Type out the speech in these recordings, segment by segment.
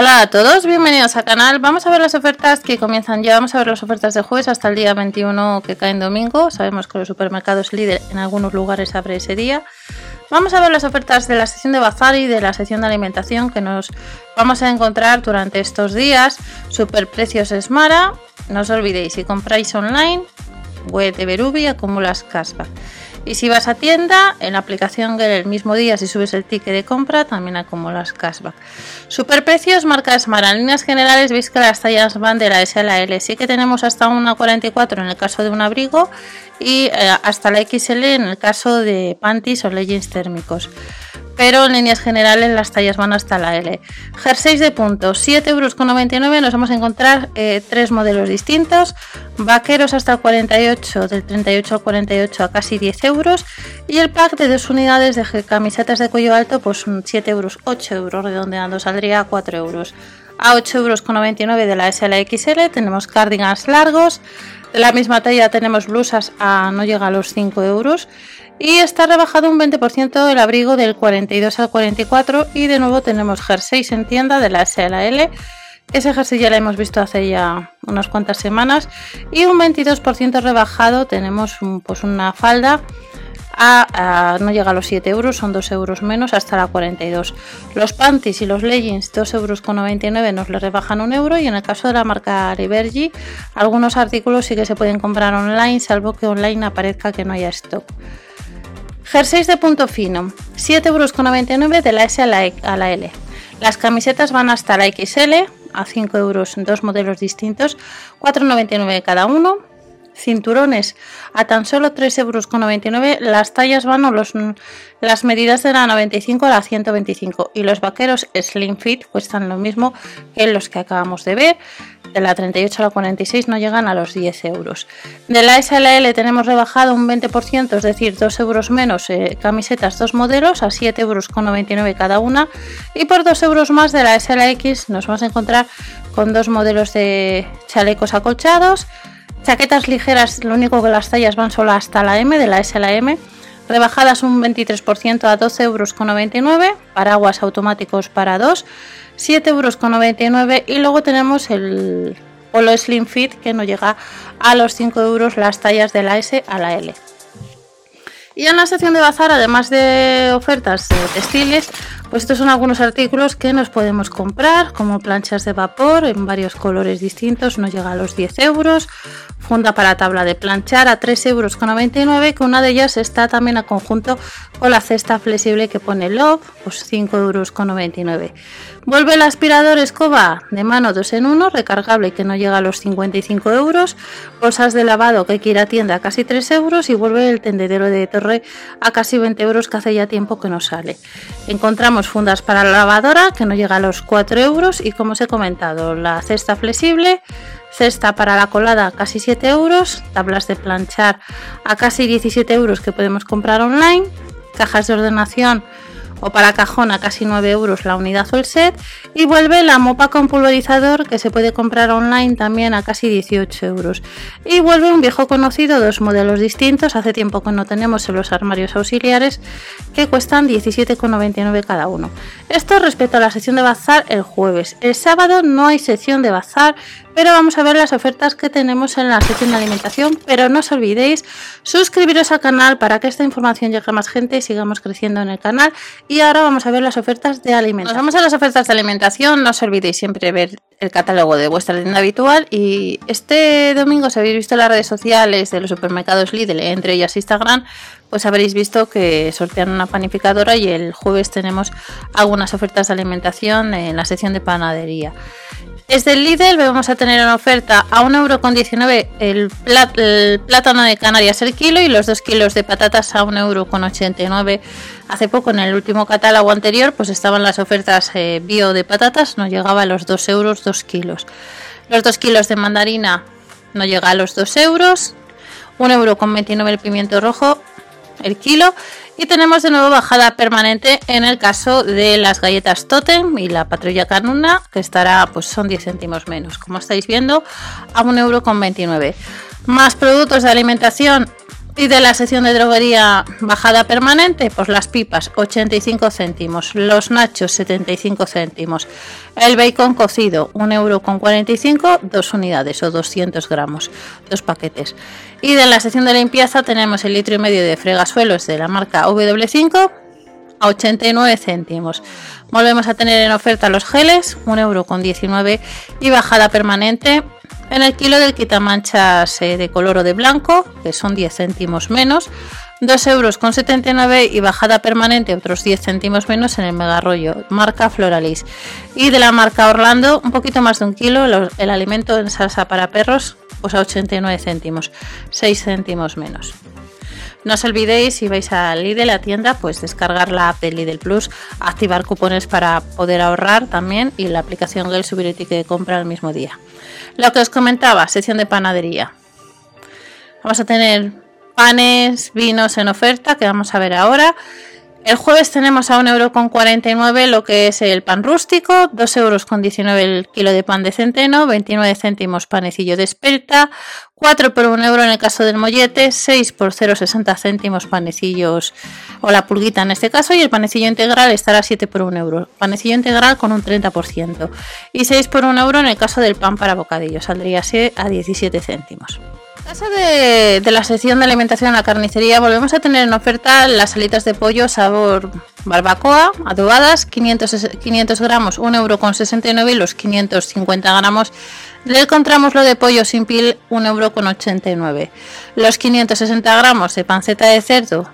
Hola a todos, bienvenidos al canal. Vamos a ver las ofertas que comienzan ya. Vamos a ver las ofertas de jueves hasta el día 21 que cae en domingo. Sabemos que los supermercados líder en algunos lugares abre ese día. Vamos a ver las ofertas de la sección de bazar y de la sección de alimentación que nos vamos a encontrar durante estos días. Superprecios Esmara. No os olvidéis, si compráis online, web de Berubi acumulas cashback. Y si vas a tienda, en la aplicación el mismo día, si subes el ticket de compra, también acumulas cashback. Superprecios, marca Smart. En líneas generales, veis que las tallas van de la S a la L. Sí que tenemos hasta una 44 en el caso de un abrigo y eh, hasta la XL en el caso de panties o leggings térmicos pero en líneas generales las tallas van hasta la L. Jerseys de punto, 7,99 euros. Nos vamos a encontrar eh, tres modelos distintos. Vaqueros hasta el 48, del 38 al 48 a casi 10 euros. Y el pack de dos unidades de camisetas de cuello alto, pues 7 euros, 8 euros, redondeando, saldría a 4 euros. A 8,99 euros de la S a la XL tenemos cardigans largos. De la misma talla tenemos blusas a no llega a los 5 euros. Y está rebajado un 20% el abrigo del 42 al 44 y de nuevo tenemos jerseys en tienda de la S a la L. Ese jersey ya lo hemos visto hace ya unas cuantas semanas y un 22% rebajado tenemos pues una falda a, no llega a los 7 euros, son 2 euros menos hasta la 42. Los panties y los leggings 2 euros con 99 nos le rebajan un euro y en el caso de la marca Libergy algunos artículos sí que se pueden comprar online salvo que online aparezca que no haya stock. Jerseys de punto fino, 7,99 euros de la S a la, e, a la L. Las camisetas van hasta la XL, a 5 euros en dos modelos distintos, 4,99 cada uno. Cinturones a tan solo 3,99 euros. Las tallas van o los, las medidas de la 95 a la 125. Y los vaqueros Slim Fit cuestan lo mismo que los que acabamos de ver de la 38 a la 46 no llegan a los 10 euros. De la SLL tenemos rebajado un 20%, es decir, 2 euros menos eh, camisetas, dos modelos, a 7 euros con 99 cada una. Y por 2 euros más de la SLX nos vamos a encontrar con dos modelos de chalecos acolchados. Chaquetas ligeras, lo único que las tallas van solo hasta la M de la SLM rebajadas un 23% a 12,99 euros, paraguas automáticos para 2, 7,99 euros y luego tenemos el Polo Slim Fit que no llega a los 5 euros las tallas de la S a la L. Y en la sección de bazar, además de ofertas textiles, pues estos son algunos artículos que nos podemos comprar, como planchas de vapor en varios colores distintos, nos llega a los 10 euros, funda para tabla de planchar a 3,99 euros, que una de ellas está también a conjunto con la cesta flexible que pone Love, pues 5,99 euros. Vuelve el aspirador escoba de mano 2 en 1, recargable que no llega a los 55 euros, bolsas de lavado que quiere a tienda a casi 3 euros y vuelve el tendedero de torre a casi 20 euros que hace ya tiempo que no sale. Encontramos fundas para la lavadora que no llega a los 4 euros y como os he comentado, la cesta flexible Cesta para la colada casi 7 euros, tablas de planchar a casi 17 euros que podemos comprar online, cajas de ordenación o para cajón a casi 9 euros la unidad o el set y vuelve la mopa con pulverizador que se puede comprar online también a casi 18 euros y vuelve un viejo conocido dos modelos distintos hace tiempo que no tenemos en los armarios auxiliares que cuestan 17,99 cada uno esto respecto a la sección de bazar el jueves el sábado no hay sección de bazar pero vamos a ver las ofertas que tenemos en la sección de alimentación. Pero no os olvidéis suscribiros al canal para que esta información llegue a más gente y sigamos creciendo en el canal. Y ahora vamos a ver las ofertas de alimentación. vamos a las ofertas de alimentación. No os olvidéis siempre ver el catálogo de vuestra tienda habitual. Y este domingo, si habéis visto las redes sociales de los supermercados Lidl, entre ellas Instagram, pues habréis visto que sortean una panificadora y el jueves tenemos algunas ofertas de alimentación en la sección de panadería. Desde el Lidl vamos a tener una oferta a 1,19€ el, el plátano de Canarias el kilo y los 2 kilos de patatas a 1,89€. Hace poco en el último catálogo anterior pues estaban las ofertas eh, bio de patatas, no llegaba a los 2 euros 2 kilos. Los 2 kilos de mandarina no llega a los 2 euros. 1,29€ el pimiento rojo el kilo y tenemos de nuevo bajada permanente en el caso de las galletas Totem y la patrulla canuna que estará pues son 10 céntimos menos. Como estáis viendo a 1,29€ más productos de alimentación Y de la sección de droguería bajada permanente, pues las pipas 85 céntimos, los nachos 75 céntimos, el bacon cocido 1 euro con 45, dos unidades o 200 gramos, dos paquetes. Y de la sección de limpieza tenemos el litro y medio de fregasuelos de la marca W5 a 89 céntimos. Volvemos a tener en oferta los geles, 1 euro con 19 y bajada permanente en el kilo del quitamanchas de color o de blanco, que son 10 céntimos menos, 2 euros con 79 y bajada permanente otros 10 céntimos menos en el mega rollo, marca Floralis. Y de la marca Orlando, un poquito más de un kilo, el alimento en salsa para perros, pues a 89 céntimos, 6 céntimos menos. No os olvidéis, si vais a Lidl, la tienda, pues descargar la app de Lidl Plus, activar cupones para poder ahorrar también y la aplicación del subir el de compra al mismo día. Lo que os comentaba, sección de panadería. Vamos a tener panes, vinos en oferta, que vamos a ver ahora. El jueves tenemos a 1,49€ lo que es el pan rústico, 2,19€ el kilo de pan de centeno, 29 céntimos panecillo de espelta, 4 por 1 euro en el caso del mollete, 6 por 0,60 céntimos panecillos o la pulguita en este caso y el panecillo integral estará 7 por 1 euro. Panecillo integral con un 30% y 6 por 1 euro en el caso del pan para bocadillo, saldría a 17 céntimos. Caso de, la sección de alimentación en la carnicería, volvemos a tener en oferta las alitas de pollo sabor barbacoa, adobadas, 500, 500 gramos, 1,69 euro y los 550 gramos le encontramos lo de pollo sin piel, 1,89 euro. Los 560 gramos de panceta de cerdo,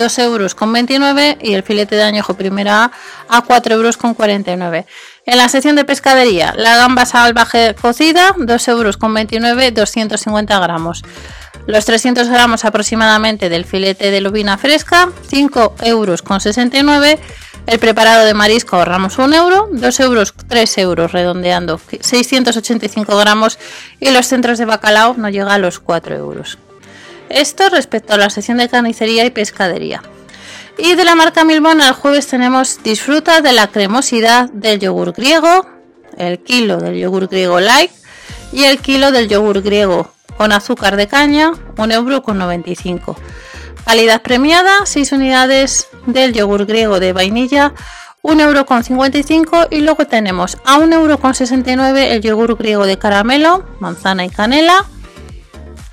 2,29 euros y el filete de añojo primera A a 4,49 euros. En la sección de pescadería, la gamba salvaje cocida, 2,29 euros, 250 gramos. Los 300 gramos aproximadamente del filete de lubina fresca, 5,69 euros. El preparado de marisco ahorramos 1 euro, 2 euros, 3 euros redondeando, 685 gramos y los centros de bacalao no llega a los 4 euros. Esto respecto a la sección de carnicería y pescadería. Y de la marca Milbona el jueves tenemos disfruta de la cremosidad del yogur griego, el kilo del yogur griego light y el kilo del yogur griego con azúcar de caña, 1,95 euro. Con Calidad premiada, 6 unidades del yogur griego de vainilla, 1,55 euro. Y luego tenemos a 1,69 euro el yogur griego de caramelo, manzana y canela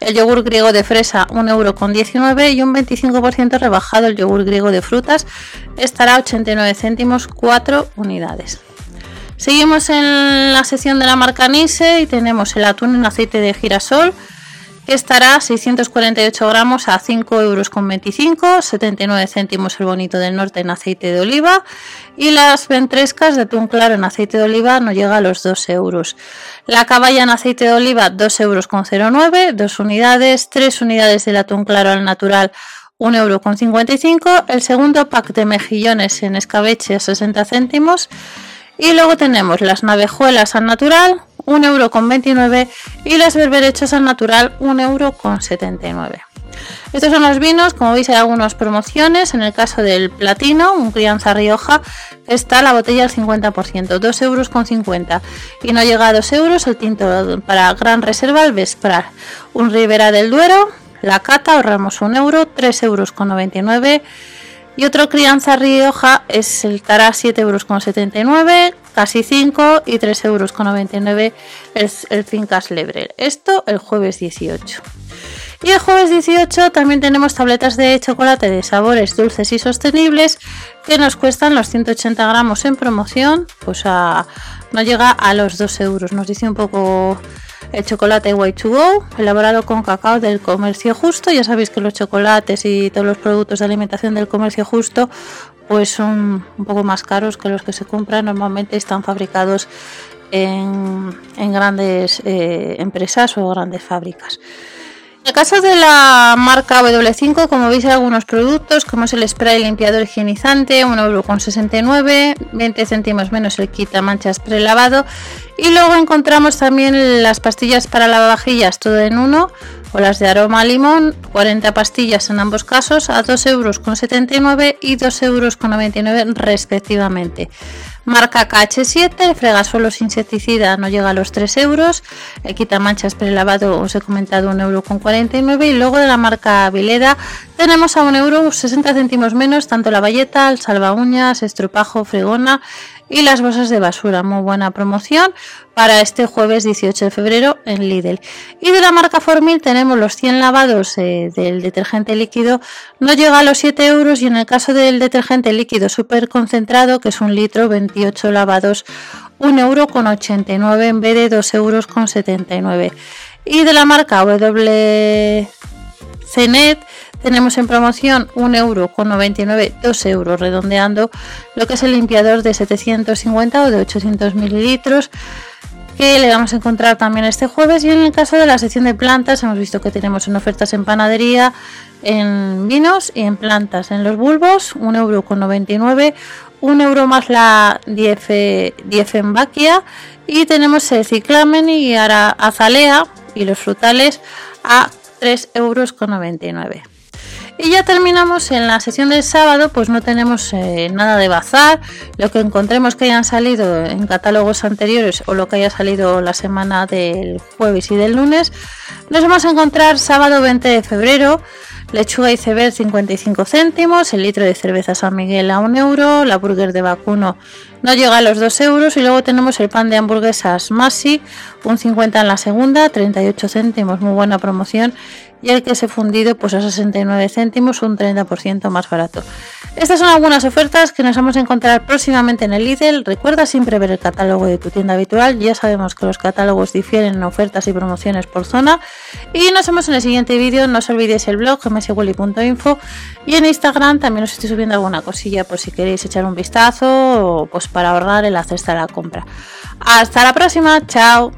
el yogur griego de fresa 1,19€ y un 25% rebajado el yogur griego de frutas estará a 89 céntimos 4 unidades. Seguimos en la sección de la marca Nise y tenemos el atún en aceite de girasol que estará a 648 gramos a 5,25 euros, 79 céntimos el bonito del norte en aceite de oliva y las ventrescas de atún claro en aceite de oliva no llega a los 2 euros. La caballa en aceite de oliva 2 euros con 09, 2 unidades, 3 unidades del atún claro al natural 1,55 euro. El segundo pack de mejillones en escabeche a 60 céntimos. Y luego tenemos las navejuelas al natural, 1,29€ y las berberechas al natural, 1,79€. Estos son los vinos, como veis hay algunas promociones, en el caso del platino, un crianza Rioja, está la botella al 50%, 2,50 euros y no llega a 2 euros el tinto para gran reserva el Vesprar, un Ribera del Duero, la cata ahorramos 1 euro, 3 euros y otro crianza Rioja es el Tará 7,79 euros, casi 5 y 3,99 euros el, el Fincas Lebrel. Esto el jueves 18. Y el jueves 18 también tenemos tabletas de chocolate de sabores dulces y sostenibles que nos cuestan los 180 gramos en promoción, pues a, no llega a los 2 euros. Nos dice un poco el chocolate Way to Go, elaborado con cacao del comercio justo. Ya sabéis que los chocolates y todos los productos de alimentación del comercio justo pues son un poco más caros que los que se compran. Normalmente están fabricados en, grandes eh, empresas o grandes fábricas. En el caso de la marca W5, como veis hay algunos productos, como es el spray limpiador higienizante, 1,69€, 20 céntimos menos el quita manchas prelavado. Y luego encontramos también las pastillas para lavavajillas, todo en uno, o las de aroma limón, 40 pastillas en ambos casos, a 2,79€ y 2,99€ respectivamente. Marca KH7, fregasuelos insecticida no llega a los 3 euros. El quita manchas prelavado os he comentado 1,49 euro. Y luego de la marca Vileda tenemos a 1 euro 60 céntimos menos tanto la valleta, el salva uñas, estropajo, fregona y las bolsas de basura. Muy buena promoción para este jueves 18 de febrero en Lidl. Y de la marca Formil tenemos los 100 lavados eh, del detergente líquido. No llega a los 7 euros y en el caso del detergente líquido súper concentrado, que es un litro, 28 lavados, 1 euro con 89 en vez de 2 euros con 79. Y de la marca WCNet tenemos en promoción 1 euro con 99, 2 euros redondeando lo que es el limpiador de 750 o de 800 mililitros que le vamos a encontrar también este jueves. Y en el caso de la sección de plantas hemos visto que tenemos en ofertas en panadería en vinos y en plantas. En los bulbos 1 euro con 99 1 euro más la diefenbaquia y tenemos el ciclamen y ahora azalea y los frutales a 3 euros con 99 y ya terminamos en la sesión del sábado, pues no tenemos eh, nada de bazar. Lo que encontremos que hayan salido en catálogos anteriores o lo que haya salido la semana del jueves y del lunes, nos vamos a encontrar sábado 20 de febrero. Lechuga iceberg 55 céntimos, el litro de cerveza San Miguel a 1 euro, la burger de vacuno no llega a los 2 euros. Y luego tenemos el pan de hamburguesas Masi, un 50 en la segunda, 38 céntimos, muy buena promoción y el que se fundido pues a 69 céntimos, un 30% más barato. Estas son algunas ofertas que nos vamos a encontrar próximamente en el Lidl. Recuerda siempre ver el catálogo de tu tienda habitual. Ya sabemos que los catálogos difieren en ofertas y promociones por zona. Y nos vemos en el siguiente vídeo. No os olvidéis el blog mswilly.info y en Instagram también os estoy subiendo alguna cosilla por si queréis echar un vistazo o pues para ahorrar el hacer a la compra. Hasta la próxima, chao.